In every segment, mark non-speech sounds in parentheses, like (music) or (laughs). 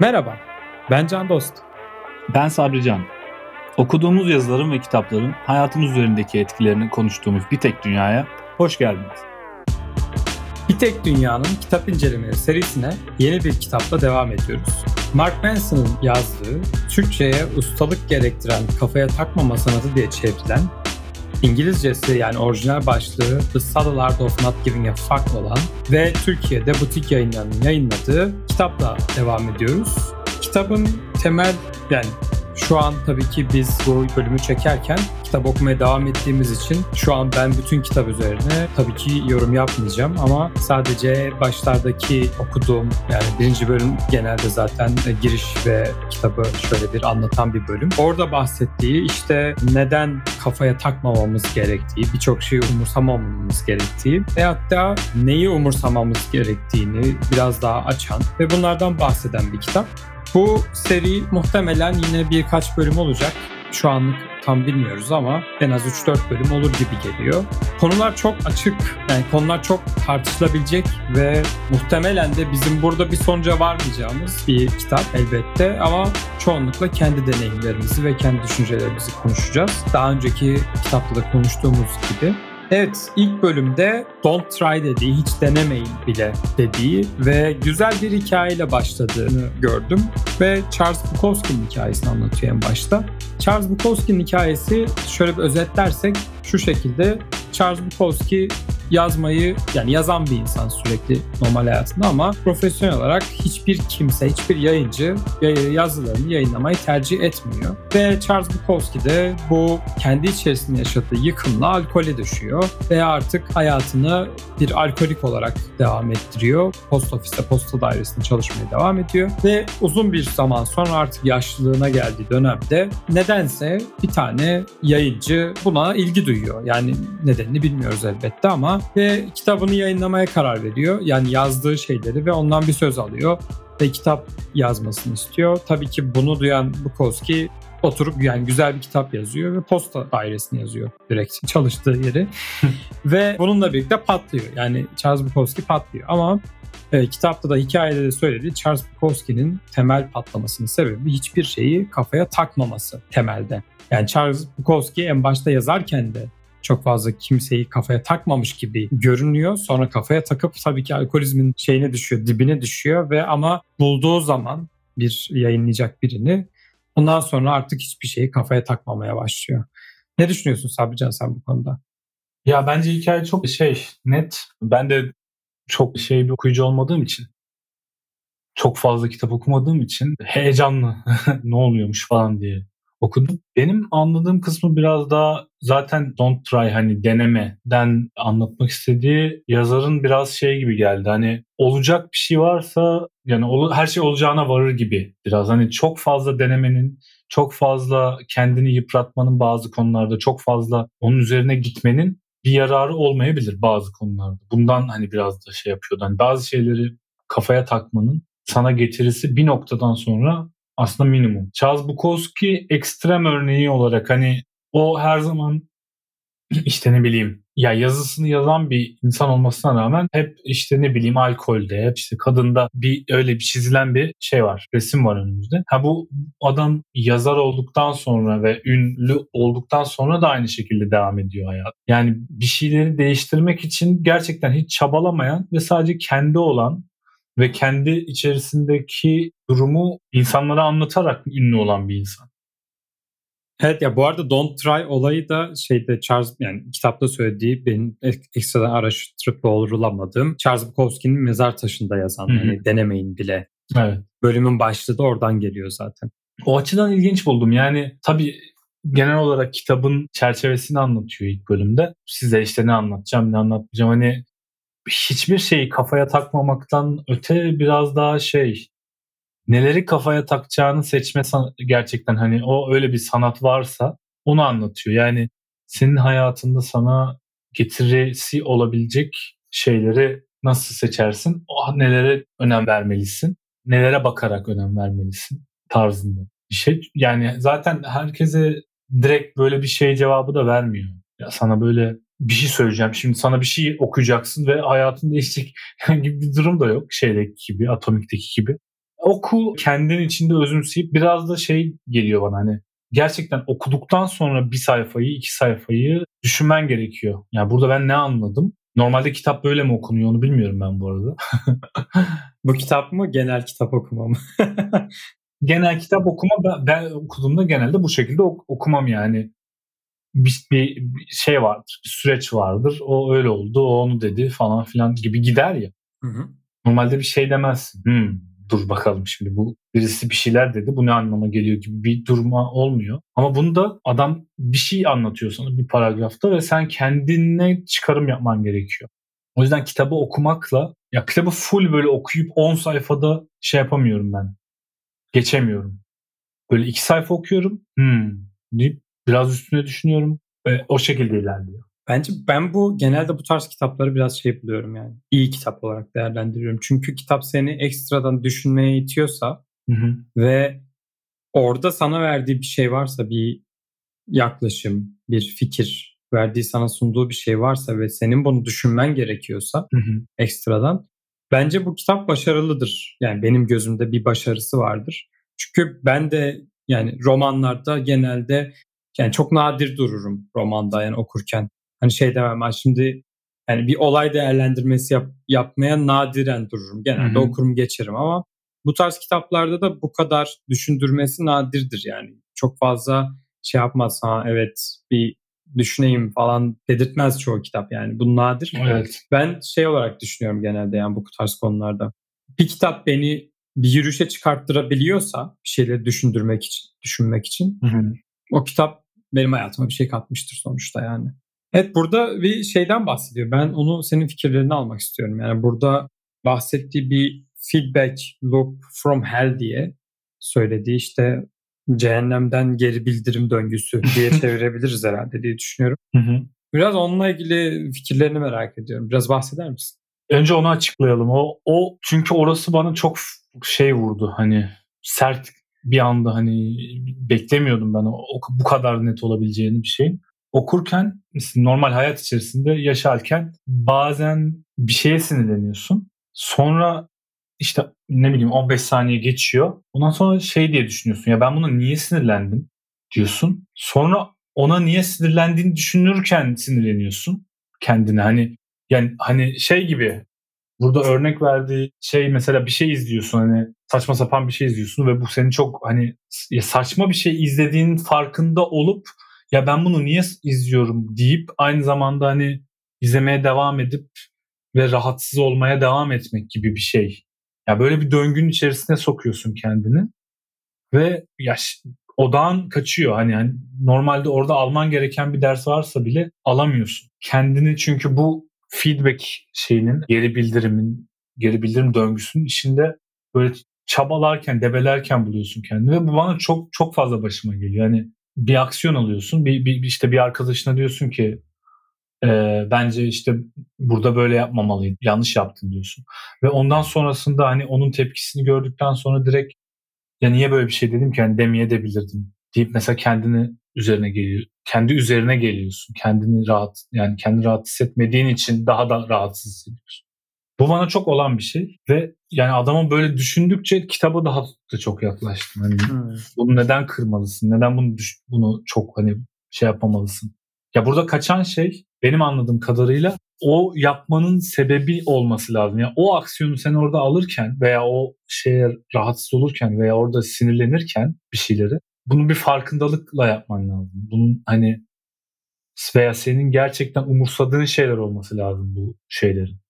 Merhaba, ben Can Dost. Ben Sabri Can. Okuduğumuz yazıların ve kitapların hayatımız üzerindeki etkilerini konuştuğumuz Bir Tek Dünya'ya hoş geldiniz. Bir Tek Dünya'nın kitap incelemeleri serisine yeni bir kitapla devam ediyoruz. Mark Manson'ın yazdığı, Türkçe'ye ustalık gerektiren kafaya takmama sanatı diye çevrilen, İngilizcesi yani orijinal başlığı The Subtle Art of Not Giving a Fuck olan ve Türkiye'de butik yayınlarının yayınladığı kitapla devam ediyoruz. Kitabın temel yani şu an tabii ki biz bu bölümü çekerken kitap okumaya devam ettiğimiz için şu an ben bütün kitap üzerine tabii ki yorum yapmayacağım ama sadece başlardaki okuduğum yani birinci bölüm genelde zaten giriş ve kitabı şöyle bir anlatan bir bölüm. Orada bahsettiği işte neden kafaya takmamamız gerektiği, birçok şeyi umursamamamız gerektiği ve hatta neyi umursamamız gerektiğini biraz daha açan ve bunlardan bahseden bir kitap. Bu seri muhtemelen yine birkaç bölüm olacak. Şu anlık tam bilmiyoruz ama en az 3-4 bölüm olur gibi geliyor. Konular çok açık, yani konular çok tartışılabilecek ve muhtemelen de bizim burada bir sonuca varmayacağımız bir kitap elbette ama çoğunlukla kendi deneyimlerimizi ve kendi düşüncelerimizi konuşacağız. Daha önceki kitapta da konuştuğumuz gibi. Evet ilk bölümde don't try dediği, hiç denemeyin bile dediği ve güzel bir hikayeyle başladığını gördüm. Ve Charles Bukowski'nin hikayesini anlatıyor en başta. Charles Bukowski'nin hikayesi şöyle bir özetlersek şu şekilde. Charles Bukowski yazmayı yani yazan bir insan sürekli normal hayatında ama profesyonel olarak hiçbir kimse, hiçbir yayıncı yazılarını yayınlamayı tercih etmiyor. Ve Charles Bukowski de bu kendi içerisinde yaşadığı yıkımla alkole düşüyor ve artık hayatını bir alkolik olarak devam ettiriyor. Post ofiste, posta dairesinde çalışmaya devam ediyor ve uzun bir zaman sonra artık yaşlılığına geldiği dönemde nedense bir tane yayıncı buna ilgi duyuyor. Yani nedenini bilmiyoruz elbette ama ve kitabını yayınlamaya karar veriyor. Yani yazdığı şeyleri ve ondan bir söz alıyor ve kitap yazmasını istiyor. Tabii ki bunu duyan Bukowski oturup yani güzel bir kitap yazıyor ve posta dairesini yazıyor direkt (laughs) çalıştığı yeri. (laughs) ve bununla birlikte patlıyor. Yani Charles Bukowski patlıyor ama e, kitapta da hikayede de söylediği Charles Bukowski'nin temel patlamasının sebebi hiçbir şeyi kafaya takmaması temelde. Yani Charles Bukowski en başta yazarken de çok fazla kimseyi kafaya takmamış gibi görünüyor. Sonra kafaya takıp tabii ki alkolizmin şeyine düşüyor, dibine düşüyor ve ama bulduğu zaman bir yayınlayacak birini ondan sonra artık hiçbir şeyi kafaya takmamaya başlıyor. Ne düşünüyorsun Sabrican sen bu konuda? Ya bence hikaye çok şey net. Ben de çok şey bir okuyucu olmadığım için çok fazla kitap okumadığım için heyecanlı (laughs) ne oluyormuş falan diye okudum. Benim anladığım kısmı biraz daha zaten don't try hani denemeden anlatmak istediği yazarın biraz şey gibi geldi. Hani olacak bir şey varsa yani her şey olacağına varır gibi biraz. Hani çok fazla denemenin çok fazla kendini yıpratmanın bazı konularda çok fazla onun üzerine gitmenin bir yararı olmayabilir bazı konularda. Bundan hani biraz da şey yapıyordu. Hani bazı şeyleri kafaya takmanın sana getirisi bir noktadan sonra aslında minimum. Charles Bukowski ekstrem örneği olarak hani o her zaman (clears throat) işte ne bileyim ya yazısını yazan bir insan olmasına rağmen hep işte ne bileyim alkolde hep işte kadında bir öyle bir çizilen bir şey var resim var önümüzde. Ha bu adam yazar olduktan sonra ve ünlü olduktan sonra da aynı şekilde devam ediyor hayat. Yani bir şeyleri değiştirmek için gerçekten hiç çabalamayan ve sadece kendi olan ve kendi içerisindeki durumu insanlara anlatarak ünlü olan bir insan. Evet ya bu arada Don't Try olayı da şeyde Charles yani kitapta söylediği benim ekstradan araştırıp doğrulamadığım Charles Bukowski'nin mezar taşında yazan Hı-hı. yani denemeyin bile. Evet. Bölümün başlığı da oradan geliyor zaten. O açıdan ilginç buldum. Yani tabii genel olarak kitabın çerçevesini anlatıyor ilk bölümde. Size işte ne anlatacağım ne anlatmayacağım. Hani hiçbir şeyi kafaya takmamaktan öte biraz daha şey neleri kafaya takacağını seçme gerçekten hani o öyle bir sanat varsa onu anlatıyor. Yani senin hayatında sana getirisi olabilecek şeyleri nasıl seçersin? O nelere önem vermelisin? Nelere bakarak önem vermelisin tarzında bir şey. Yani zaten herkese direkt böyle bir şey cevabı da vermiyor. Ya sana böyle bir şey söyleyeceğim. Şimdi sana bir şey okuyacaksın ve hayatın değişecek (laughs) gibi bir durum da yok. Şeydeki gibi, Atomik'teki gibi. Oku kendin içinde özümseyip biraz da şey geliyor bana hani gerçekten okuduktan sonra bir sayfayı iki sayfayı düşünmen gerekiyor. Yani burada ben ne anladım? Normalde kitap böyle mi okunuyor onu bilmiyorum ben bu arada. (laughs) bu kitap mı genel kitap okuma mı? (laughs) genel kitap okuma ben, ben okuduğumda genelde bu şekilde ok- okumam yani. Bir, bir, bir şey vardır, bir süreç vardır. O öyle oldu, o onu dedi falan filan gibi gider ya. Hı hı. Normalde bir şey demezsin. Hmm, dur bakalım şimdi bu birisi bir şeyler dedi bu ne anlama geliyor gibi bir durma olmuyor. Ama bunda adam bir şey anlatıyor sana bir paragrafta ve sen kendine çıkarım yapman gerekiyor. O yüzden kitabı okumakla ya kitabı full böyle okuyup 10 sayfada şey yapamıyorum ben. Geçemiyorum. Böyle iki sayfa okuyorum. Hmm deyip biraz üstüne düşünüyorum ve o şekilde ilerliyor. Bence ben bu genelde bu tarz kitapları biraz şey buluyorum yani. İyi kitap olarak değerlendiriyorum. Çünkü kitap seni ekstradan düşünmeye itiyorsa hı hı. ve orada sana verdiği bir şey varsa bir yaklaşım, bir fikir verdiği sana sunduğu bir şey varsa ve senin bunu düşünmen gerekiyorsa hı hı. ekstradan bence bu kitap başarılıdır. Yani benim gözümde bir başarısı vardır. Çünkü ben de yani romanlarda genelde yani çok nadir dururum romanda yani okurken. Hani şey demem ben şimdi yani bir olay değerlendirmesi yap, yapmaya nadiren dururum. Genelde Hı-hı. okurum geçerim ama bu tarz kitaplarda da bu kadar düşündürmesi nadirdir yani. Çok fazla şey yapmaz ha evet bir düşüneyim falan dedirtmez çoğu kitap yani. Bu nadir. Evet. Ben şey olarak düşünüyorum genelde yani bu tarz konularda. Bir kitap beni bir yürüyüşe çıkarttırabiliyorsa bir şeyleri düşündürmek için, düşünmek için hı hı. o kitap benim hayatıma bir şey katmıştır sonuçta yani. Evet burada bir şeyden bahsediyor. Ben onu senin fikirlerini almak istiyorum. Yani burada bahsettiği bir feedback loop from hell diye söylediği işte cehennemden geri bildirim döngüsü diye (laughs) çevirebiliriz herhalde diye düşünüyorum. Biraz onunla ilgili fikirlerini merak ediyorum. Biraz bahseder misin? Önce onu açıklayalım. O, o çünkü orası bana çok şey vurdu hani sert bir anda hani beklemiyordum ben o, bu kadar net olabileceğini bir şeyin okurken normal hayat içerisinde yaşarken bazen bir şeye sinirleniyorsun. Sonra işte ne bileyim 15 saniye geçiyor. Ondan sonra şey diye düşünüyorsun ya ben buna niye sinirlendim diyorsun. Sonra ona niye sinirlendiğini düşünürken sinirleniyorsun kendine hani yani hani şey gibi burada örnek verdiği şey mesela bir şey izliyorsun hani saçma sapan bir şey izliyorsun ve bu seni çok hani saçma bir şey izlediğin farkında olup ya ben bunu niye izliyorum deyip aynı zamanda hani izlemeye devam edip ve rahatsız olmaya devam etmek gibi bir şey. Ya böyle bir döngünün içerisine sokuyorsun kendini ve ya odağın kaçıyor. Hani yani normalde orada alman gereken bir ders varsa bile alamıyorsun. Kendini çünkü bu feedback şeyinin, geri bildirimin, geri bildirim döngüsünün içinde böyle çabalarken, debelerken buluyorsun kendini ve bu bana çok çok fazla başıma geliyor. Yani bir aksiyon alıyorsun. Bir, bir işte bir arkadaşına diyorsun ki e, bence işte burada böyle yapmamalıydın. Yanlış yaptın diyorsun. Ve ondan sonrasında hani onun tepkisini gördükten sonra direkt ya niye böyle bir şey dedim ki hani demeye de bilirdim deyip mesela kendini üzerine geliyor. Kendi üzerine geliyorsun. Kendini rahat yani kendi rahat hissetmediğin için daha da rahatsız hissediyorsun. Bu bana çok olan bir şey ve yani adamı böyle düşündükçe kitaba daha da çok yaklaştım. Hani hmm. bunu neden kırmalısın? Neden bunu bunu çok hani şey yapmamalısın? Ya burada kaçan şey benim anladığım kadarıyla o yapmanın sebebi olması lazım. Yani o aksiyonu sen orada alırken veya o şeye rahatsız olurken veya orada sinirlenirken bir şeyleri bunu bir farkındalıkla yapman lazım. Bunun hani veya senin gerçekten umursadığın şeyler olması lazım bu şeylerin.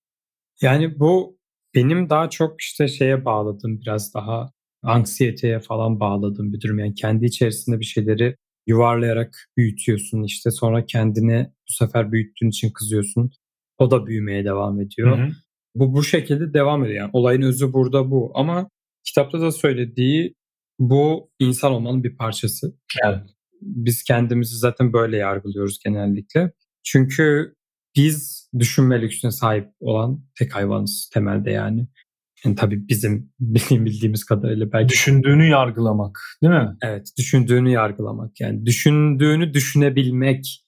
Yani bu benim daha çok işte şeye bağladığım biraz daha anksiyeteye falan bağladığım bir durum. Yani kendi içerisinde bir şeyleri yuvarlayarak büyütüyorsun işte sonra kendini bu sefer büyüttüğün için kızıyorsun. O da büyümeye devam ediyor. Hı hı. Bu bu şekilde devam ediyor. Yani olayın özü burada bu ama kitapta da söylediği bu insan olmanın bir parçası. Evet. Biz kendimizi zaten böyle yargılıyoruz genellikle. Çünkü biz düşünme lüksüne sahip olan tek hayvanız temelde yani. Yani tabii bizim (laughs) bildiğim bildiğimiz kadarıyla belki düşündüğünü yargılamak, değil mi? Evet, düşündüğünü yargılamak. Yani düşündüğünü düşünebilmek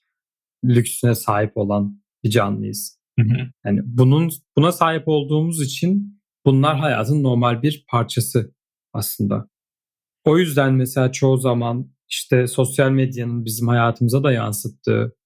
lüksüne sahip olan bir canlıyız. Hı hı. Yani bunun buna sahip olduğumuz için bunlar hayatın normal bir parçası aslında. O yüzden mesela çoğu zaman işte sosyal medyanın bizim hayatımıza da yansıttığı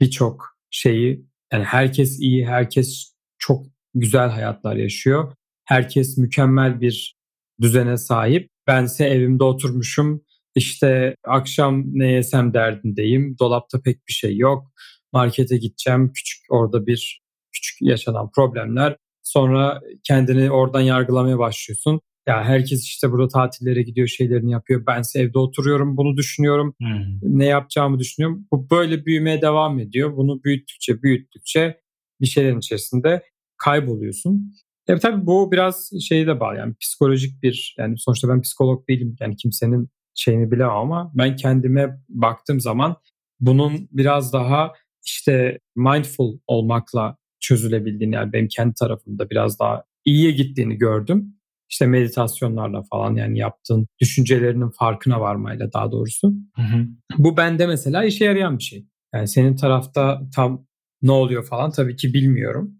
birçok şeyi yani herkes iyi, herkes çok güzel hayatlar yaşıyor. Herkes mükemmel bir düzene sahip. Bense evimde oturmuşum. İşte akşam ne yesem derdindeyim. Dolapta pek bir şey yok. Markete gideceğim. Küçük orada bir küçük yaşanan problemler. Sonra kendini oradan yargılamaya başlıyorsun. Ya herkes işte burada tatillere gidiyor, şeylerini yapıyor. Bense evde oturuyorum, bunu düşünüyorum. Hmm. Ne yapacağımı düşünüyorum. Bu böyle büyümeye devam ediyor. Bunu büyüttükçe, büyüttükçe bir şeylerin içerisinde kayboluyorsun. Ya tabii bu biraz şeyi de bağlı yani psikolojik bir yani sonuçta ben psikolog değilim yani kimsenin şeyini bilemem ama ben kendime baktığım zaman bunun biraz daha işte mindful olmakla çözülebildiğini yani benim kendi tarafımda biraz daha iyiye gittiğini gördüm. İşte meditasyonlarla falan yani yaptığın düşüncelerinin farkına varmayla daha doğrusu. Hı hı. Bu bende mesela işe yarayan bir şey. Yani senin tarafta tam ne oluyor falan tabii ki bilmiyorum.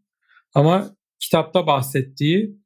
Ama kitapta bahsettiği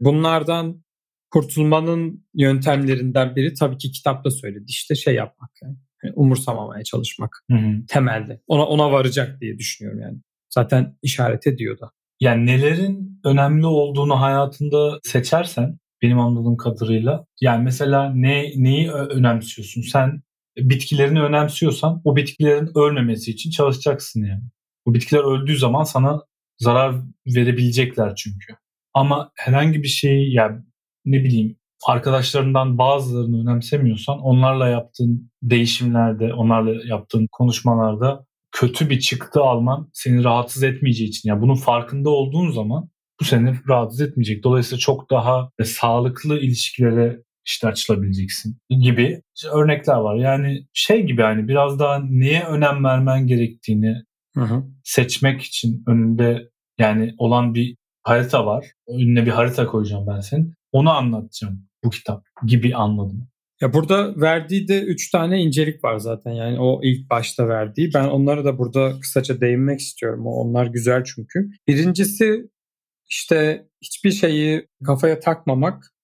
bunlardan kurtulmanın yöntemlerinden biri tabii ki kitapta söyledi. İşte şey yapmak yani. umursamamaya çalışmak hı hı. temelde. Ona ona varacak diye düşünüyorum yani. Zaten işaret ediyor da. Yani nelerin önemli olduğunu hayatında seçersen benim anladığım kadarıyla yani mesela ne neyi önemsiyorsun? Sen bitkilerini önemsiyorsan o bitkilerin ölmemesi için çalışacaksın yani. Bu bitkiler öldüğü zaman sana zarar verebilecekler çünkü. Ama herhangi bir şeyi yani ne bileyim arkadaşlarından bazılarını önemsemiyorsan onlarla yaptığın değişimlerde, onlarla yaptığın konuşmalarda kötü bir çıktı alman seni rahatsız etmeyeceği için. Yani bunun farkında olduğun zaman bu seni rahatsız etmeyecek. Dolayısıyla çok daha e, sağlıklı ilişkilere işte açılabileceksin gibi örnekler var. Yani şey gibi hani biraz daha neye önem vermen gerektiğini hı hı. seçmek için önünde yani olan bir harita var. Önüne bir harita koyacağım ben senin. Onu anlatacağım bu kitap gibi anladım. Ya burada verdiği de 3 tane incelik var zaten yani o ilk başta verdiği. Ben onlara da burada kısaca değinmek istiyorum. Onlar güzel çünkü. Birincisi işte hiçbir şeyi kafaya takmamak,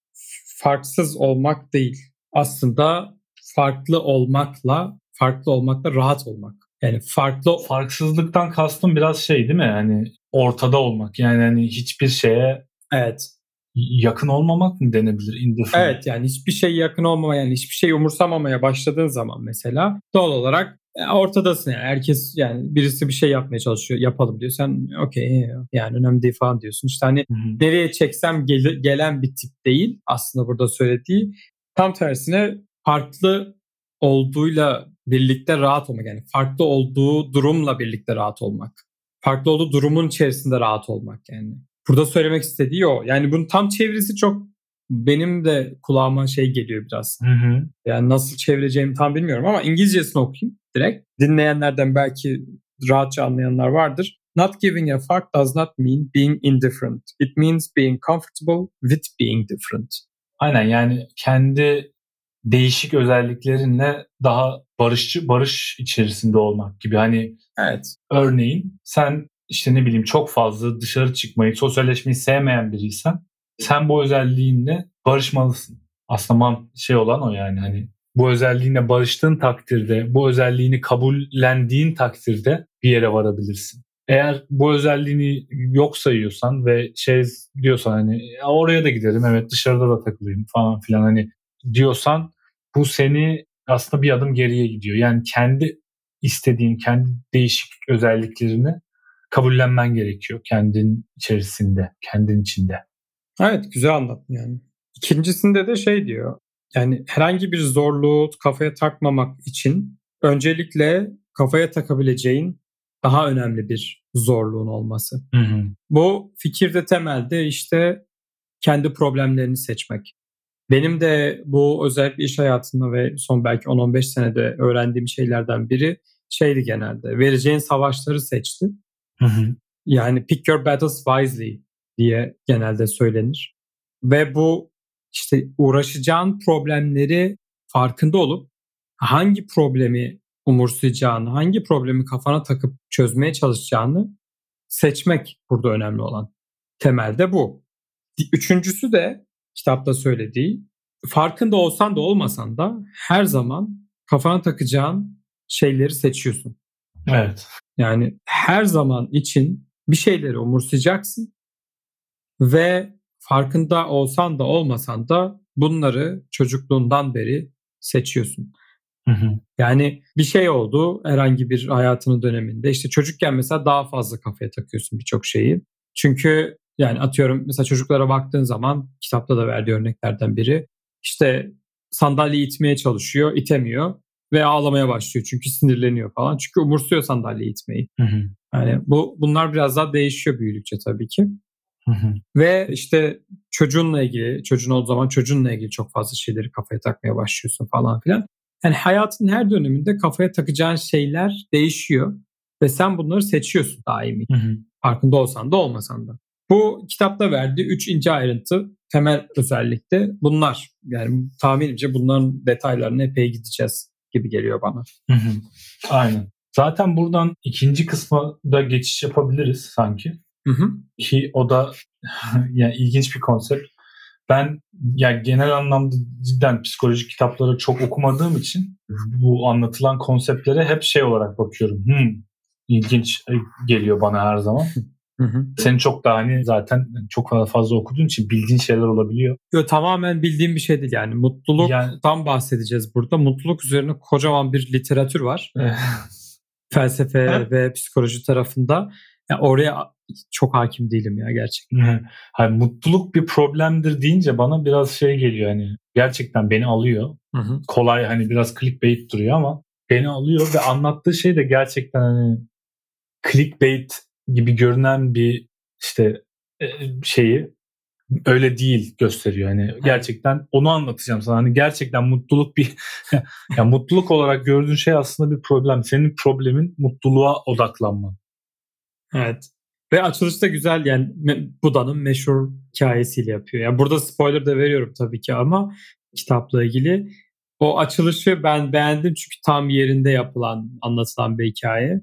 farksız olmak değil. Aslında farklı olmakla, farklı olmakla rahat olmak. Yani farklı farksızlıktan kastım biraz şey değil mi? Yani ortada olmak. Yani hani hiçbir şeye Evet yakın olmamak mı denebilir? Indifferent. Evet yani hiçbir şey yakın olmama yani hiçbir şey umursamamaya başladığın zaman mesela doğal olarak e, ortadasın yani herkes yani birisi bir şey yapmaya çalışıyor yapalım diyor sen okey yani önemli değil falan diyorsun işte hani Hı-hı. nereye çeksem gel- gelen bir tip değil aslında burada söylediği tam tersine farklı olduğuyla birlikte rahat olmak yani farklı olduğu durumla birlikte rahat olmak farklı olduğu durumun içerisinde rahat olmak yani burada söylemek istediği o. Yani bunun tam çevirisi çok benim de kulağıma şey geliyor biraz. Hı hı. Yani nasıl çevireceğimi tam bilmiyorum ama İngilizcesini okuyayım direkt. Dinleyenlerden belki rahatça anlayanlar vardır. Not giving a fuck does not mean being indifferent. It means being comfortable with being different. Aynen yani kendi değişik özelliklerinle daha barışçı barış içerisinde olmak gibi. Hani evet. Örneğin sen işte ne bileyim çok fazla dışarı çıkmayı, sosyalleşmeyi sevmeyen biriysen sen bu özelliğinle barışmalısın. Aslında şey olan o yani hani bu özelliğinle barıştığın takdirde, bu özelliğini kabullendiğin takdirde bir yere varabilirsin. Eğer bu özelliğini yok sayıyorsan ve şey diyorsan hani oraya da giderim evet dışarıda da takılayım falan filan hani diyorsan bu seni aslında bir adım geriye gidiyor. Yani kendi istediğin, kendi değişik özelliklerini kabullenmen gerekiyor kendin içerisinde, kendin içinde. Evet güzel anlattın yani. İkincisinde de şey diyor. Yani herhangi bir zorluğu kafaya takmamak için öncelikle kafaya takabileceğin daha önemli bir zorluğun olması. Hı hı. Bu fikirde temelde işte kendi problemlerini seçmek. Benim de bu özellikle iş hayatında ve son belki 10-15 senede öğrendiğim şeylerden biri şeydi genelde. Vereceğin savaşları seçti. Hı hı. Yani pick your battles wisely diye genelde söylenir. Ve bu işte uğraşacağın problemleri farkında olup hangi problemi umursayacağını, hangi problemi kafana takıp çözmeye çalışacağını seçmek burada önemli olan. Temelde bu. Üçüncüsü de kitapta söylediği farkında olsan da olmasan da her zaman kafana takacağın şeyleri seçiyorsun. Evet. Yani her zaman için bir şeyleri umursayacaksın ve farkında olsan da olmasan da bunları çocukluğundan beri seçiyorsun. Hı hı. Yani bir şey oldu herhangi bir hayatının döneminde. İşte çocukken mesela daha fazla kafaya takıyorsun birçok şeyi. Çünkü yani atıyorum mesela çocuklara baktığın zaman kitapta da verdiği örneklerden biri. işte sandalye itmeye çalışıyor, itemiyor ve ağlamaya başlıyor çünkü sinirleniyor falan. Çünkü umursuyor sandalye itmeyi. Hı hı. Yani bu bunlar biraz daha değişiyor büyüdükçe tabii ki. Hı hı. Ve işte çocuğunla ilgili, çocuğun olduğu zaman çocuğunla ilgili çok fazla şeyleri kafaya takmaya başlıyorsun falan filan. Yani hayatın her döneminde kafaya takacağın şeyler değişiyor ve sen bunları seçiyorsun daimi. Hı hı. Farkında olsan da olmasan da. Bu kitapta verdiği üç ince ayrıntı temel özellikle bunlar. Yani tahminimce bunların detaylarına epey gideceğiz gibi geliyor bana. Hı hı. Aynen. Zaten buradan ikinci kısma da geçiş yapabiliriz sanki. Hı hı. Ki o da (laughs) yani ilginç bir konsept. Ben ya genel anlamda cidden psikolojik kitapları çok okumadığım için bu anlatılan konseptlere hep şey olarak bakıyorum. Hmm, ilginç geliyor bana her zaman. (laughs) Hı hı. Senin çok daha hani zaten çok fazla okuduğun için bildiğin şeyler olabiliyor. Yo, tamamen bildiğim bir şey değil yani. Mutluluktan Yani- bahsedeceğiz burada. Mutluluk üzerine kocaman bir literatür var. (laughs) Felsefe Evet. ve psikoloji tarafında. Ya oraya çok hakim değilim ya gerçekten. hani mutluluk bir problemdir deyince bana biraz şey geliyor hani gerçekten beni alıyor. Hı hı. kolay hani biraz clickbait duruyor ama beni alıyor ve anlattığı şey de gerçekten hani clickbait gibi görünen bir işte e, şeyi öyle değil gösteriyor. Hani gerçekten onu anlatacağım sana. Hani gerçekten mutluluk bir (laughs) ya mutluluk olarak gördüğün şey aslında bir problem. Senin problemin mutluluğa odaklanman. Evet. Ve açılışta güzel yani Buda'nın meşhur hikayesiyle yapıyor. Yani burada spoiler da veriyorum tabii ki ama kitapla ilgili. O açılışı ben beğendim çünkü tam yerinde yapılan, anlatılan bir hikaye.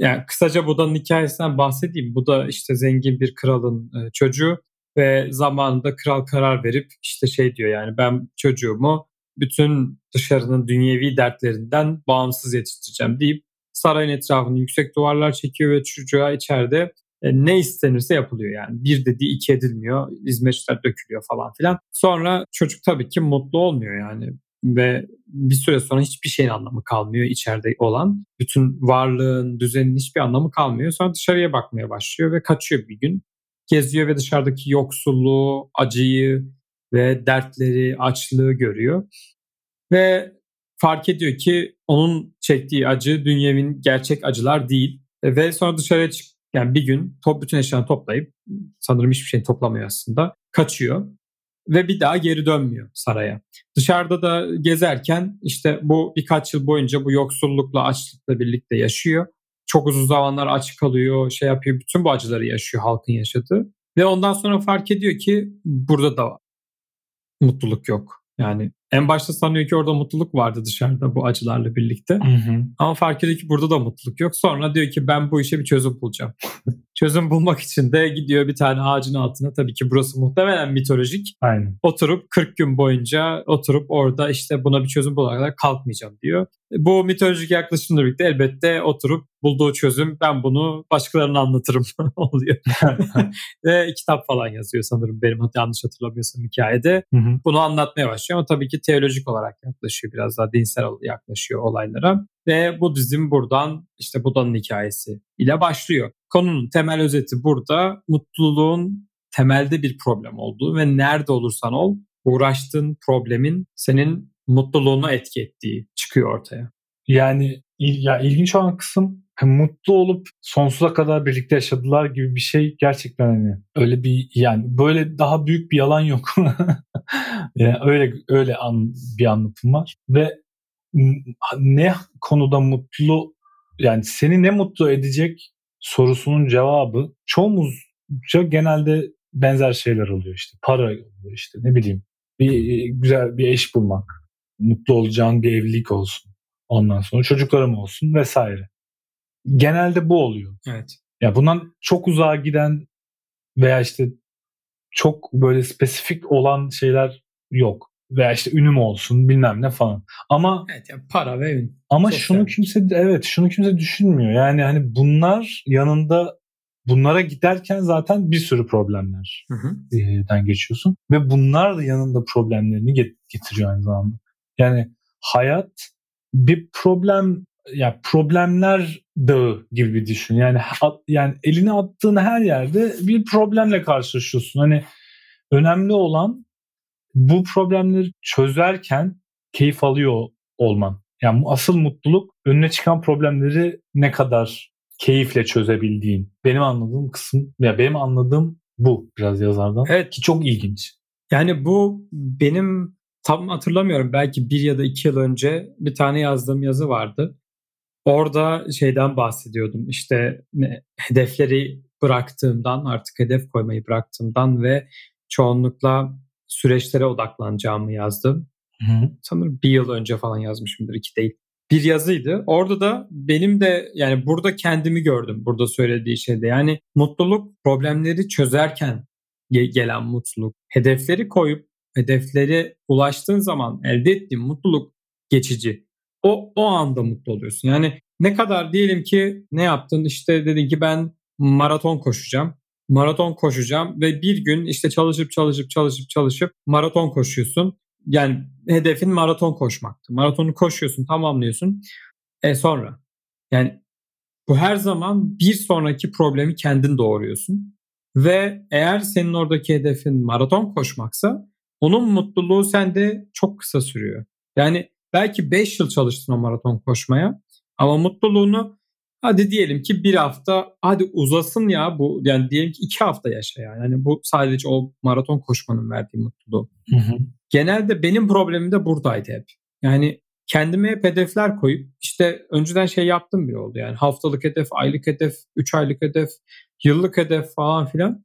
Yani kısaca Buda'nın hikayesinden bahsedeyim. Bu da işte zengin bir kralın e, çocuğu ve zamanında kral karar verip işte şey diyor yani ben çocuğumu bütün dışarının dünyevi dertlerinden bağımsız yetiştireceğim deyip sarayın etrafını yüksek duvarlar çekiyor ve çocuğa içeride e, ne istenirse yapılıyor yani. Bir dediği iki edilmiyor, hizmetçiler dökülüyor falan filan. Sonra çocuk tabii ki mutlu olmuyor yani ve bir süre sonra hiçbir şeyin anlamı kalmıyor içeride olan. Bütün varlığın, düzenin hiçbir anlamı kalmıyor. Sonra dışarıya bakmaya başlıyor ve kaçıyor bir gün. Geziyor ve dışarıdaki yoksulluğu, acıyı ve dertleri, açlığı görüyor. Ve fark ediyor ki onun çektiği acı dünyevin gerçek acılar değil. Ve sonra dışarıya çık yani bir gün top bütün eşyalarını toplayıp sanırım hiçbir şey toplamıyor aslında. Kaçıyor ve bir daha geri dönmüyor saraya. Dışarıda da gezerken işte bu birkaç yıl boyunca bu yoksullukla açlıkla birlikte yaşıyor. Çok uzun zamanlar aç kalıyor, şey yapıyor. Bütün bu acıları yaşıyor halkın yaşadığı. Ve ondan sonra fark ediyor ki burada da mutluluk yok. Yani en başta sanıyor ki orada mutluluk vardı dışarıda bu acılarla birlikte. Ama fark ediyor ki burada da mutluluk yok. Sonra diyor ki ben bu işe bir çözüm bulacağım. (laughs) çözüm bulmak için de gidiyor bir tane ağacın altına. Tabii ki burası muhtemelen mitolojik. Aynen. Oturup 40 gün boyunca oturup orada işte buna bir çözüm bulana kadar kalkmayacağım diyor. Bu mitolojik yaklaşımla birlikte elbette oturup bulduğu çözüm ben bunu başkalarına anlatırım (laughs) oluyor. (laughs) Ve kitap falan yazıyor sanırım benim yanlış hatırlamıyorsam hikayede Hı hı. bunu anlatmaya başlıyor ama tabii ki teolojik olarak yaklaşıyor biraz daha dinsel yaklaşıyor olaylara ve bu dizim buradan işte Buda'nın hikayesi ile başlıyor. Konunun temel özeti burada mutluluğun temelde bir problem olduğu ve nerede olursan ol uğraştığın problemin senin mutluluğunu etki ettiği çıkıyor ortaya. Yani il- ya ilginç olan kısım hani mutlu olup sonsuza kadar birlikte yaşadılar gibi bir şey gerçekten hani öyle bir yani böyle daha büyük bir yalan yok. (laughs) yani öyle öyle an, bir anlatım var ve ne konuda mutlu yani seni ne mutlu edecek sorusunun cevabı çoğumuzca genelde benzer şeyler oluyor işte. Para oluyor işte ne bileyim. Bir güzel bir eş bulmak mutlu olacağın bir evlilik olsun ondan sonra çocuklarım olsun vesaire. Genelde bu oluyor. Evet. Ya bundan çok uzağa giden veya işte çok böyle spesifik olan şeyler yok. veya işte ünüm olsun bilmem ne falan. Ama evet yani para ve ün. Ama Sosyal. şunu kimse evet şunu kimse düşünmüyor. Yani hani bunlar yanında bunlara giderken zaten bir sürü problemler den geçiyorsun ve bunlar da yanında problemlerini getiriyor aynı zamanda. Yani hayat bir problem ya problemler dağı gibi düşün. Yani yani elini attığın her yerde bir problemle karşılaşıyorsun. Hani önemli olan bu problemleri çözerken keyif alıyor olman. Yani asıl mutluluk önüne çıkan problemleri ne kadar keyifle çözebildiğin. Benim anladığım kısım ya benim anladığım bu biraz yazardan. Evet ki çok ilginç. Yani bu benim tam hatırlamıyorum belki bir ya da iki yıl önce bir tane yazdığım yazı vardı. Orada şeyden bahsediyordum işte hedefleri bıraktığımdan artık hedef koymayı bıraktığımdan ve çoğunlukla süreçlere odaklanacağımı yazdım. Hı. Sanırım bir yıl önce falan yazmışımdır iki değil. Bir yazıydı. Orada da benim de yani burada kendimi gördüm burada söylediği şeyde. Yani mutluluk problemleri çözerken gelen mutluluk. Hedefleri koyup hedefleri ulaştığın zaman elde ettiğin mutluluk geçici. O, o anda mutlu oluyorsun. Yani ne kadar diyelim ki ne yaptın işte dedin ki ben maraton koşacağım. Maraton koşacağım ve bir gün işte çalışıp çalışıp çalışıp çalışıp maraton koşuyorsun. Yani hedefin maraton koşmaktı. Maratonu koşuyorsun, tamamlıyorsun. E sonra yani bu her zaman bir sonraki problemi kendin doğuruyorsun. Ve eğer senin oradaki hedefin maraton koşmaksa onun mutluluğu sende çok kısa sürüyor. Yani belki 5 yıl çalıştın o maraton koşmaya ama mutluluğunu hadi diyelim ki bir hafta hadi uzasın ya bu yani diyelim ki iki hafta yaşa yani. yani bu sadece o maraton koşmanın verdiği mutluluğu. Hı hı. Genelde benim problemim de buradaydı hep. Yani kendime hep hedefler koyup işte önceden şey yaptım bile oldu yani haftalık hedef, aylık hedef, 3 aylık hedef, yıllık hedef falan filan.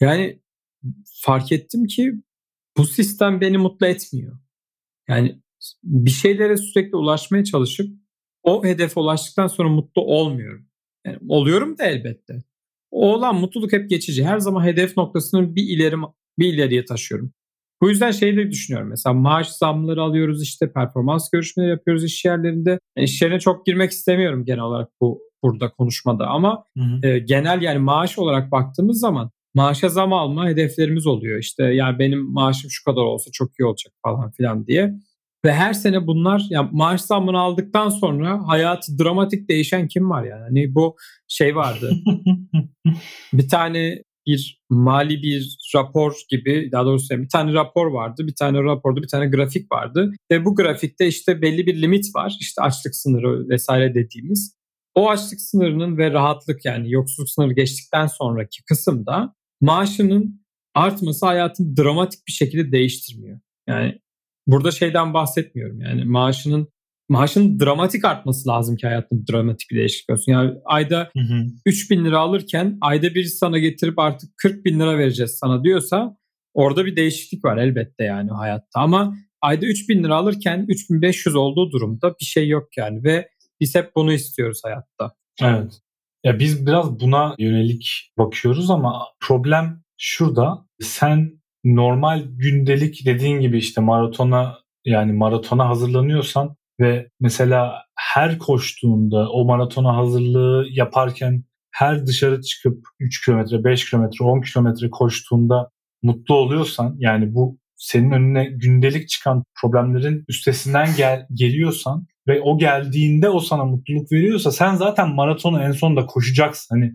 Yani fark ettim ki bu sistem beni mutlu etmiyor. Yani bir şeylere sürekli ulaşmaya çalışıp o hedefe ulaştıktan sonra mutlu olmuyorum. Yani oluyorum da elbette. O olan mutluluk hep geçici. Her zaman hedef noktasını bir ileri bir ileriye taşıyorum. Bu yüzden şey de düşünüyorum mesela maaş zamları alıyoruz işte performans görüşmeleri yapıyoruz iş yerlerinde. E, iş yerine çok girmek istemiyorum genel olarak bu burada konuşmada ama hı hı. E, genel yani maaş olarak baktığımız zaman maaşa zam alma hedeflerimiz oluyor. İşte yani benim maaşım şu kadar olsa çok iyi olacak falan filan diye. Ve her sene bunlar yani maaş zammını aldıktan sonra hayatı dramatik değişen kim var yani? Hani bu şey vardı. (laughs) bir tane bir mali bir rapor gibi daha doğrusu bir tane rapor vardı. Bir tane raporda bir tane grafik vardı. Ve bu grafikte işte belli bir limit var. İşte açlık sınırı vesaire dediğimiz. O açlık sınırının ve rahatlık yani yoksulluk sınırı geçtikten sonraki kısımda maaşının artması hayatını dramatik bir şekilde değiştirmiyor. Yani burada şeyden bahsetmiyorum yani maaşının maaşın dramatik artması lazım ki hayatında dramatik bir değişiklik olsun. Yani ayda hı hı. 3 bin lira alırken ayda bir sana getirip artık 40 bin lira vereceğiz sana diyorsa orada bir değişiklik var elbette yani hayatta. Ama ayda 3 bin lira alırken 3500 olduğu durumda bir şey yok yani ve biz hep bunu istiyoruz hayatta. Evet. Ya biz biraz buna yönelik bakıyoruz ama problem şurada. Sen normal gündelik dediğin gibi işte maratona yani maratona hazırlanıyorsan ve mesela her koştuğunda o maratona hazırlığı yaparken her dışarı çıkıp 3 kilometre, 5 kilometre, 10 kilometre koştuğunda mutlu oluyorsan yani bu senin önüne gündelik çıkan problemlerin üstesinden gel geliyorsan ve o geldiğinde o sana mutluluk veriyorsa sen zaten maratonu en sonunda koşacaksın. Hani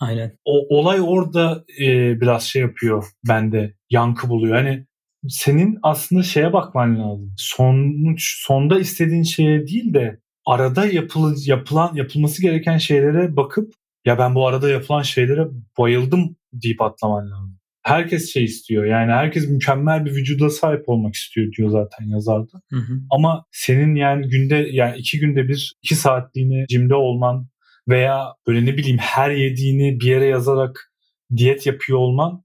Aynen. O olay orada e, biraz şey yapıyor bende yankı buluyor. Hani senin aslında şeye bakman lazım. Sonuç sonda istediğin şeye değil de arada yapılı, yapılan yapılması gereken şeylere bakıp ya ben bu arada yapılan şeylere bayıldım deyip atlaman lazım. Herkes şey istiyor. Yani herkes mükemmel bir vücuda sahip olmak istiyor diyor zaten yazarda. Hı hı. Ama senin yani günde yani iki günde bir iki saatliğine cimde olman veya böyle ne bileyim her yediğini bir yere yazarak diyet yapıyor olman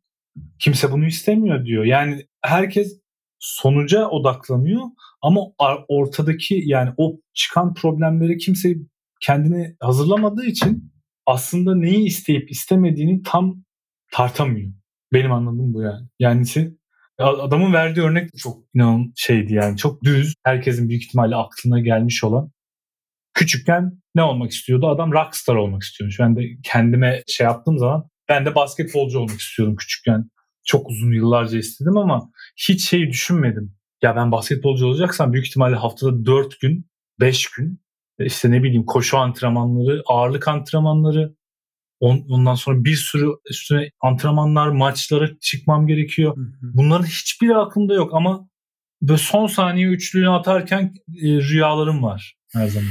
kimse bunu istemiyor diyor. Yani herkes sonuca odaklanıyor ama ortadaki yani o çıkan problemleri kimse kendini hazırlamadığı için aslında neyi isteyip istemediğini tam tartamıyor. Benim anladığım bu yani. Yani Adamın verdiği örnek de çok inan şeydi yani. Çok düz. Herkesin büyük ihtimalle aklına gelmiş olan. Küçükken ne olmak istiyordu? Adam rockstar olmak istiyormuş. Ben de kendime şey yaptığım zaman ben de basketbolcu olmak istiyordum küçükken. Çok uzun yıllarca istedim ama hiç şeyi düşünmedim. Ya ben basketbolcu olacaksam büyük ihtimalle haftada 4 gün, 5 gün işte ne bileyim koşu antrenmanları, ağırlık antrenmanları, ondan sonra bir sürü üstüne antrenmanlar, maçlara çıkmam gerekiyor. Bunların hiçbiri aklımda yok ama böyle son saniye üçlüğünü atarken e, rüyalarım var her zaman.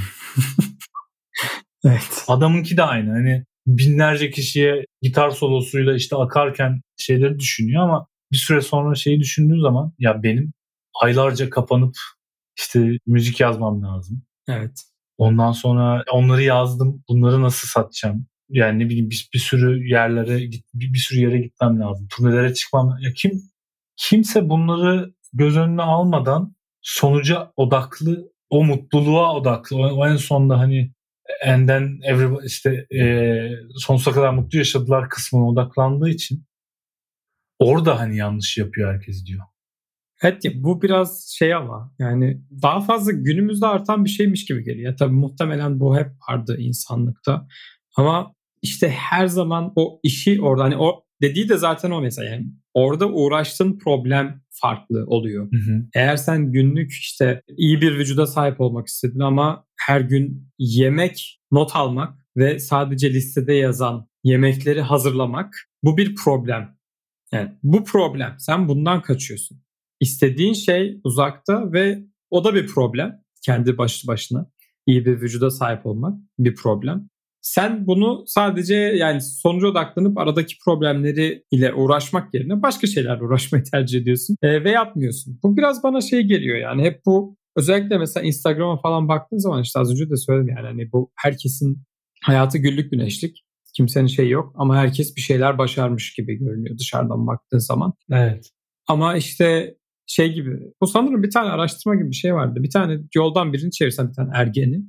(laughs) evet. Adamınki de aynı. Hani binlerce kişiye gitar solosuyla işte akarken şeyleri düşünüyor ama bir süre sonra şeyi düşündüğü zaman ya benim aylarca kapanıp işte müzik yazmam lazım. Evet. Ondan sonra onları yazdım. Bunları nasıl satacağım? Yani ne bileyim bir, bir sürü yerlere bir, bir sürü yere gitmem lazım. Turnelere çıkmam. Ya kim kimse bunları göz önüne almadan sonuca odaklı, o mutluluğa odaklı. O, o en sonunda hani enden işte e, sonsuza kadar mutlu yaşadılar kısmına odaklandığı için orada hani yanlış yapıyor herkes diyor. Evet bu biraz şey ama yani daha fazla günümüzde artan bir şeymiş gibi geliyor. Tabii muhtemelen bu hep vardı insanlıkta. Ama işte her zaman o işi orada hani o dediği de zaten o mesela yani orada uğraştığın problem farklı oluyor. Hı hı. Eğer sen günlük işte iyi bir vücuda sahip olmak istedin ama her gün yemek, not almak ve sadece listede yazan yemekleri hazırlamak bu bir problem. Yani bu problem. Sen bundan kaçıyorsun. İstediğin şey uzakta ve o da bir problem. Kendi başlı başına iyi bir vücuda sahip olmak bir problem. Sen bunu sadece yani sonuca odaklanıp aradaki problemleri ile uğraşmak yerine başka şeylerle uğraşmayı tercih ediyorsun e, ve yapmıyorsun. Bu biraz bana şey geliyor yani hep bu özellikle mesela Instagram'a falan baktığın zaman işte az önce de söyledim yani hani bu herkesin hayatı güllük güneşlik. Kimsenin şey yok ama herkes bir şeyler başarmış gibi görünüyor dışarıdan baktığın zaman. Evet. Ama işte şey gibi bu sanırım bir tane araştırma gibi bir şey vardı. Bir tane yoldan birini çevirsen bir tane ergeni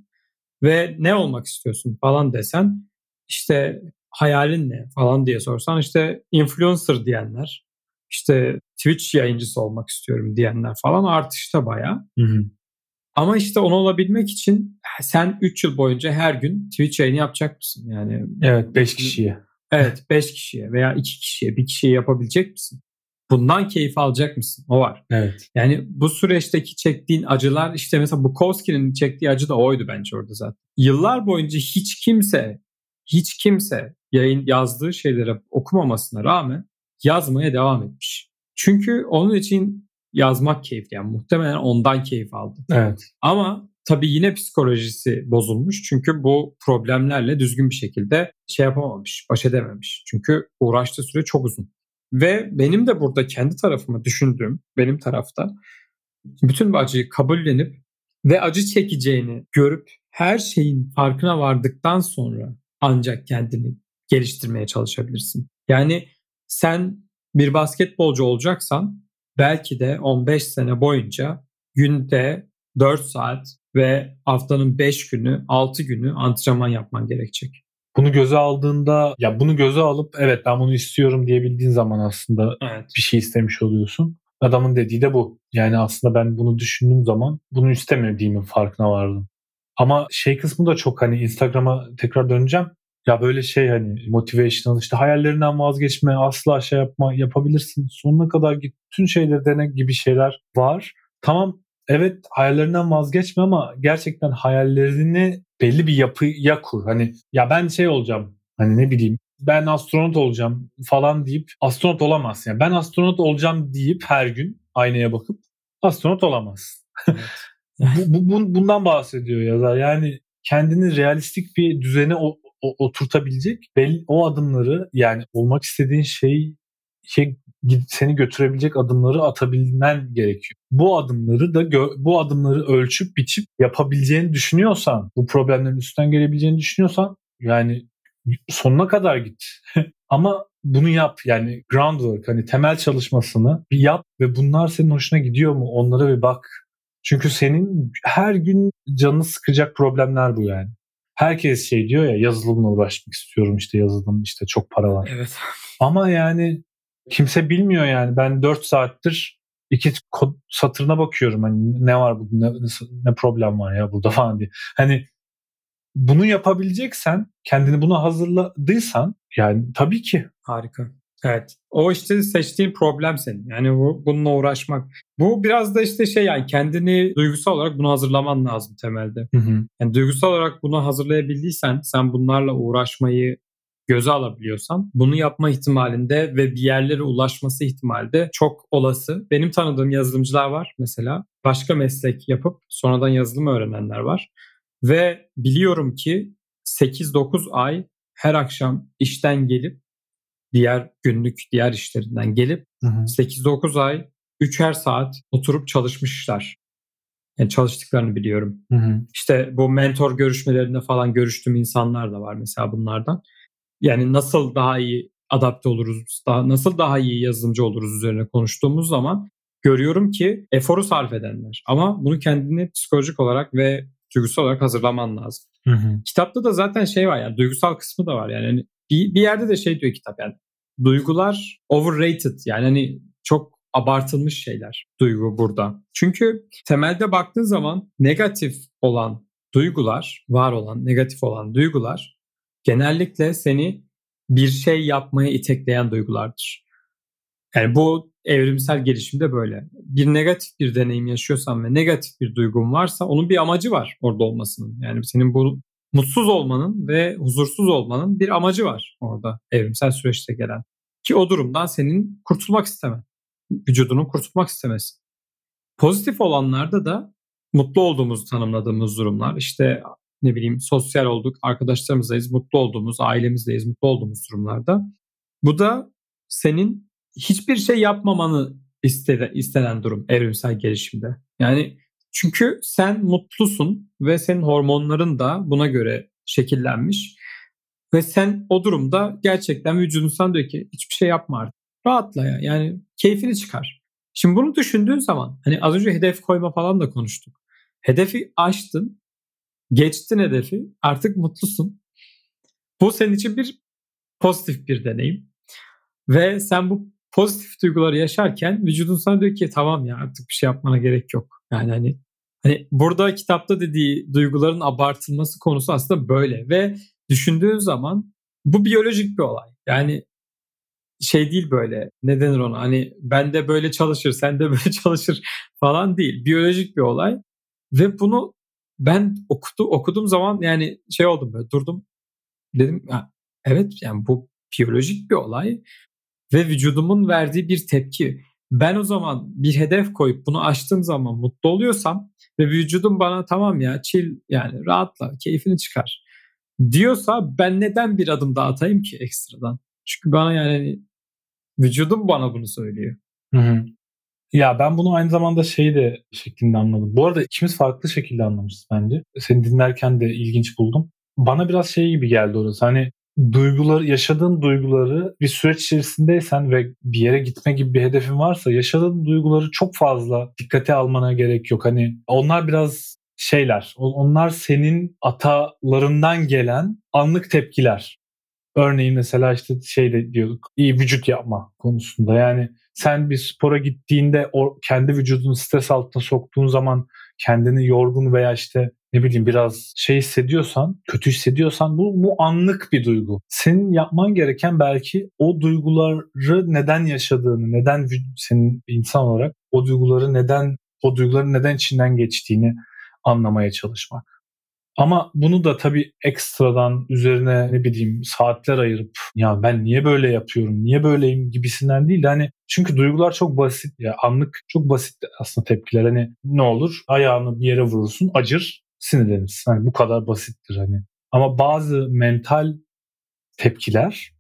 ve ne olmak istiyorsun falan desen işte hayalin ne falan diye sorsan işte influencer diyenler işte Twitch yayıncısı olmak istiyorum diyenler falan artışta bayağı. Hı hı. Ama işte onu olabilmek için sen 3 yıl boyunca her gün Twitch yayını yapacak mısın? Yani Evet 5 kişiye. Evet 5 kişiye veya 2 kişiye bir kişiye yapabilecek misin? Bundan keyif alacak mısın? O var. Evet. Yani bu süreçteki çektiğin acılar işte mesela Bukowski'nin çektiği acı da oydu bence orada zaten. Yıllar boyunca hiç kimse hiç kimse yayın yazdığı şeyleri okumamasına rağmen yazmaya devam etmiş. Çünkü onun için yazmak keyifli. Yani muhtemelen ondan keyif aldı. Evet. Ama tabii yine psikolojisi bozulmuş. Çünkü bu problemlerle düzgün bir şekilde şey yapamamış, baş edememiş. Çünkü uğraştığı süre çok uzun. Ve benim de burada kendi tarafımı düşündüğüm, benim tarafta bütün bu acıyı kabullenip ve acı çekeceğini görüp her şeyin farkına vardıktan sonra ancak kendini geliştirmeye çalışabilirsin. Yani sen bir basketbolcu olacaksan belki de 15 sene boyunca günde 4 saat ve haftanın 5 günü, 6 günü antrenman yapman gerekecek. Bunu göze aldığında ya bunu göze alıp evet ben bunu istiyorum diyebildiğin zaman aslında Evet. bir şey istemiş oluyorsun. Adamın dediği de bu. Yani aslında ben bunu düşündüğüm zaman bunu istemediğimin farkına vardım. Ama şey kısmı da çok hani Instagram'a tekrar döneceğim. Ya böyle şey hani motivational işte hayallerinden vazgeçme asla şey yapma yapabilirsin sonuna kadar git bütün şeyleri dene gibi şeyler var. Tamam evet hayallerinden vazgeçme ama gerçekten hayallerini belli bir yapıya kur. Hani ya ben şey olacağım hani ne bileyim ben astronot olacağım falan deyip astronot olamazsın. Yani ben astronot olacağım deyip her gün aynaya bakıp astronot olamaz. (laughs) bu, bu, bu, bundan bahsediyor yazar. Yani kendini realistik bir düzene o, o, oturtabilecek belli, o adımları yani olmak istediğin şey şey seni götürebilecek adımları atabilmen gerekiyor. Bu adımları da bu adımları ölçüp biçip yapabileceğini düşünüyorsan, bu problemlerin üstünden gelebileceğini düşünüyorsan yani sonuna kadar git. (laughs) Ama bunu yap yani groundwork hani temel çalışmasını bir yap ve bunlar senin hoşuna gidiyor mu onlara bir bak. Çünkü senin her gün canını sıkacak problemler bu yani. Herkes şey diyor ya yazılımla uğraşmak istiyorum işte yazılım işte çok para var. Evet. Ama yani kimse bilmiyor yani. Ben 4 saattir iki kod satırına bakıyorum. Hani ne var bu ne, ne problem var ya burada (laughs) falan diye. Hani bunu yapabileceksen, kendini buna hazırladıysan yani tabii ki. Harika. Evet. O işte seçtiğin problem senin. Yani bu, bununla uğraşmak. Bu biraz da işte şey yani kendini duygusal olarak buna hazırlaman lazım temelde. Hı hı. Yani duygusal olarak bunu hazırlayabildiysen sen bunlarla uğraşmayı göze alabiliyorsan bunu yapma ihtimalinde ve bir yerlere ulaşması ihtimalde çok olası. Benim tanıdığım yazılımcılar var mesela. Başka meslek yapıp sonradan yazılım öğrenenler var. Ve biliyorum ki 8-9 ay her akşam işten gelip diğer günlük diğer işlerinden gelip 8-9 ay 3'er saat oturup çalışmışlar. Yani çalıştıklarını biliyorum. Hı hı. İşte bu mentor görüşmelerinde falan görüştüğüm insanlar da var mesela bunlardan. Yani nasıl daha iyi adapte oluruz, daha, nasıl daha iyi yazılımcı oluruz üzerine konuştuğumuz zaman görüyorum ki eforu sarf edenler. Ama bunu kendini psikolojik olarak ve duygusal olarak hazırlaman lazım. Hı hı. Kitapta da zaten şey var yani duygusal kısmı da var yani. yani bir, bir yerde de şey diyor kitap yani duygular overrated yani hani çok abartılmış şeyler duygu burada. Çünkü temelde baktığın zaman negatif olan duygular, var olan negatif olan duygular genellikle seni bir şey yapmaya itekleyen duygulardır. Yani bu evrimsel gelişimde böyle. Bir negatif bir deneyim yaşıyorsan ve negatif bir duygun varsa onun bir amacı var orada olmasının. Yani senin bu mutsuz olmanın ve huzursuz olmanın bir amacı var orada evrimsel süreçte gelen. Ki o durumdan senin kurtulmak istemen. Vücudunun kurtulmak istemesi. Pozitif olanlarda da mutlu olduğumuzu tanımladığımız durumlar. İşte ne bileyim sosyal olduk, arkadaşlarımızdayız, mutlu olduğumuz, ailemizdeyiz, mutlu olduğumuz durumlarda. Bu da senin hiçbir şey yapmamanı istenen, istenen durum evrimsel gelişimde. Yani çünkü sen mutlusun ve senin hormonların da buna göre şekillenmiş. Ve sen o durumda gerçekten vücudun sana diyor ki hiçbir şey yapma artık. Rahatla ya. Yani keyfini çıkar. Şimdi bunu düşündüğün zaman hani az önce hedef koyma falan da konuştuk. Hedefi aştın. Geçtin hedefi. Artık mutlusun. Bu senin için bir pozitif bir deneyim. Ve sen bu pozitif duyguları yaşarken vücudun sana diyor ki tamam ya artık bir şey yapmana gerek yok. Yani hani hani burada kitapta dediği duyguların abartılması konusu aslında böyle ve düşündüğün zaman bu biyolojik bir olay. Yani şey değil böyle ne denir ona hani ben de böyle çalışır sen de (laughs) böyle çalışır falan değil. Biyolojik bir olay ve bunu ben okudu, okuduğum zaman yani şey oldum böyle durdum dedim ya, evet yani bu biyolojik bir olay ve vücudumun verdiği bir tepki. Ben o zaman bir hedef koyup bunu aştığım zaman mutlu oluyorsam ve vücudum bana tamam ya chill yani rahatla keyfini çıkar diyorsa ben neden bir adım daha atayım ki ekstradan? Çünkü bana yani vücudum bana bunu söylüyor. Hı hı. Ya ben bunu aynı zamanda şey de şeklinde anladım. Bu arada ikimiz farklı şekilde anlamışız bence. Seni dinlerken de ilginç buldum. Bana biraz şey gibi geldi orası. Hani duyguları, yaşadığın duyguları bir süreç içerisindeysen ve bir yere gitme gibi bir hedefin varsa yaşadığın duyguları çok fazla dikkate almana gerek yok. Hani onlar biraz şeyler. Onlar senin atalarından gelen anlık tepkiler. Örneğin mesela işte şey de diyorduk iyi vücut yapma konusunda. Yani sen bir spora gittiğinde o kendi vücudunu stres altına soktuğun zaman kendini yorgun veya işte ne bileyim biraz şey hissediyorsan, kötü hissediyorsan bu, bu anlık bir duygu. Senin yapman gereken belki o duyguları neden yaşadığını, neden senin insan olarak o duyguları neden o duyguların neden içinden geçtiğini anlamaya çalışmak. Ama bunu da tabii ekstradan üzerine ne bileyim saatler ayırıp ya ben niye böyle yapıyorum, niye böyleyim gibisinden değil de hani çünkü duygular çok basit ya anlık çok basit aslında tepkiler hani ne olur ayağını bir yere vurursun acır sinirlenirsin. Hani bu kadar basittir hani. Ama bazı mental tepkiler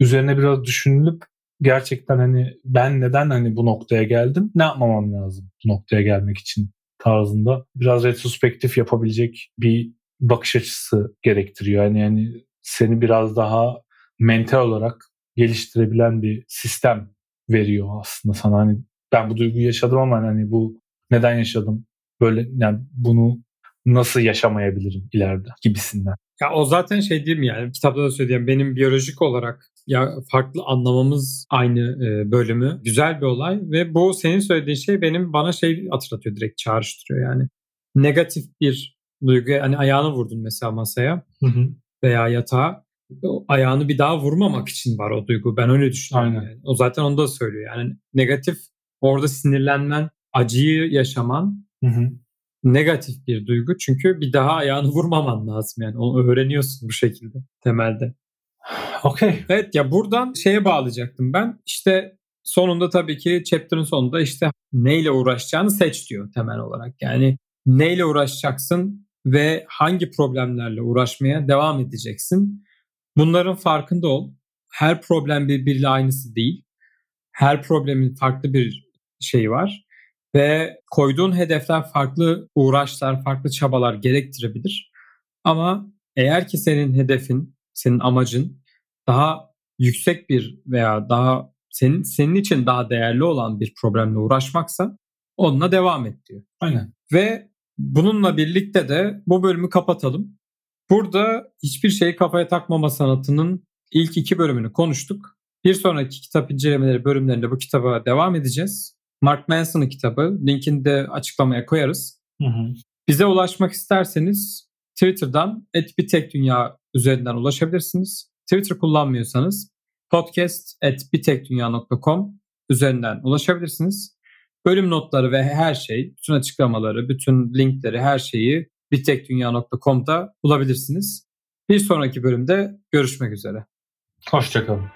üzerine biraz düşünülüp gerçekten hani ben neden hani bu noktaya geldim? Ne yapmamam lazım bu noktaya gelmek için tarzında biraz retrospektif yapabilecek bir bakış açısı gerektiriyor. Yani yani seni biraz daha mental olarak geliştirebilen bir sistem veriyor aslında sana. Hani ben bu duyguyu yaşadım ama hani bu neden yaşadım? Böyle yani bunu nasıl yaşamayabilirim ileride gibisinden. Ya o zaten şey değil mi yani kitapta da söylediğim benim biyolojik olarak ya farklı anlamamız aynı e, bölümü. Güzel bir olay ve bu senin söylediğin şey benim bana şey hatırlatıyor direkt çağrıştırıyor yani. Negatif bir duygu hani ayağını vurdun mesela masaya Hı hı. veya yatağa ayağını bir daha vurmamak için var o duygu. Ben öyle düşünüyorum. Aynen. Yani. O zaten onu da söylüyor. Yani negatif orada sinirlenmen, acıyı yaşaman Hı hı. negatif bir duygu. Çünkü bir daha ayağını vurmaman lazım yani. Onu öğreniyorsun bu şekilde temelde. (sighs) Okey. Evet ya buradan şeye bağlayacaktım ben. İşte sonunda tabii ki chapter'ın sonunda işte neyle uğraşacağını seç diyor temel olarak. Yani neyle uğraşacaksın ve hangi problemlerle uğraşmaya devam edeceksin. Bunların farkında ol. Her problem birbiriyle aynısı değil. Her problemin farklı bir şeyi var ve koyduğun hedefler farklı uğraşlar, farklı çabalar gerektirebilir. Ama eğer ki senin hedefin, senin amacın daha yüksek bir veya daha senin senin için daha değerli olan bir problemle uğraşmaksa onunla devam et diyor. Aynen. Ve bununla birlikte de bu bölümü kapatalım. Burada hiçbir şeyi kafaya takmama sanatının ilk iki bölümünü konuştuk. Bir sonraki kitap incelemeleri bölümlerinde bu kitaba devam edeceğiz. Mark Manson'ın kitabı. Linkini de açıklamaya koyarız. Hı hı. Bize ulaşmak isterseniz Twitter'dan @bitekdünya üzerinden ulaşabilirsiniz. Twitter kullanmıyorsanız podcast@bitekdunya.com üzerinden ulaşabilirsiniz. Bölüm notları ve her şey, bütün açıklamaları, bütün linkleri, her şeyi bitekdunya.com'da bulabilirsiniz. Bir sonraki bölümde görüşmek üzere. Hoşçakalın.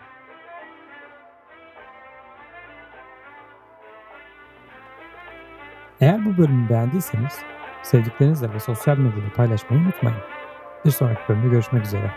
Eğer bu bölümü beğendiyseniz sevdiklerinizle ve sosyal medyada paylaşmayı unutmayın. Bir sonraki bölümde görüşmek üzere.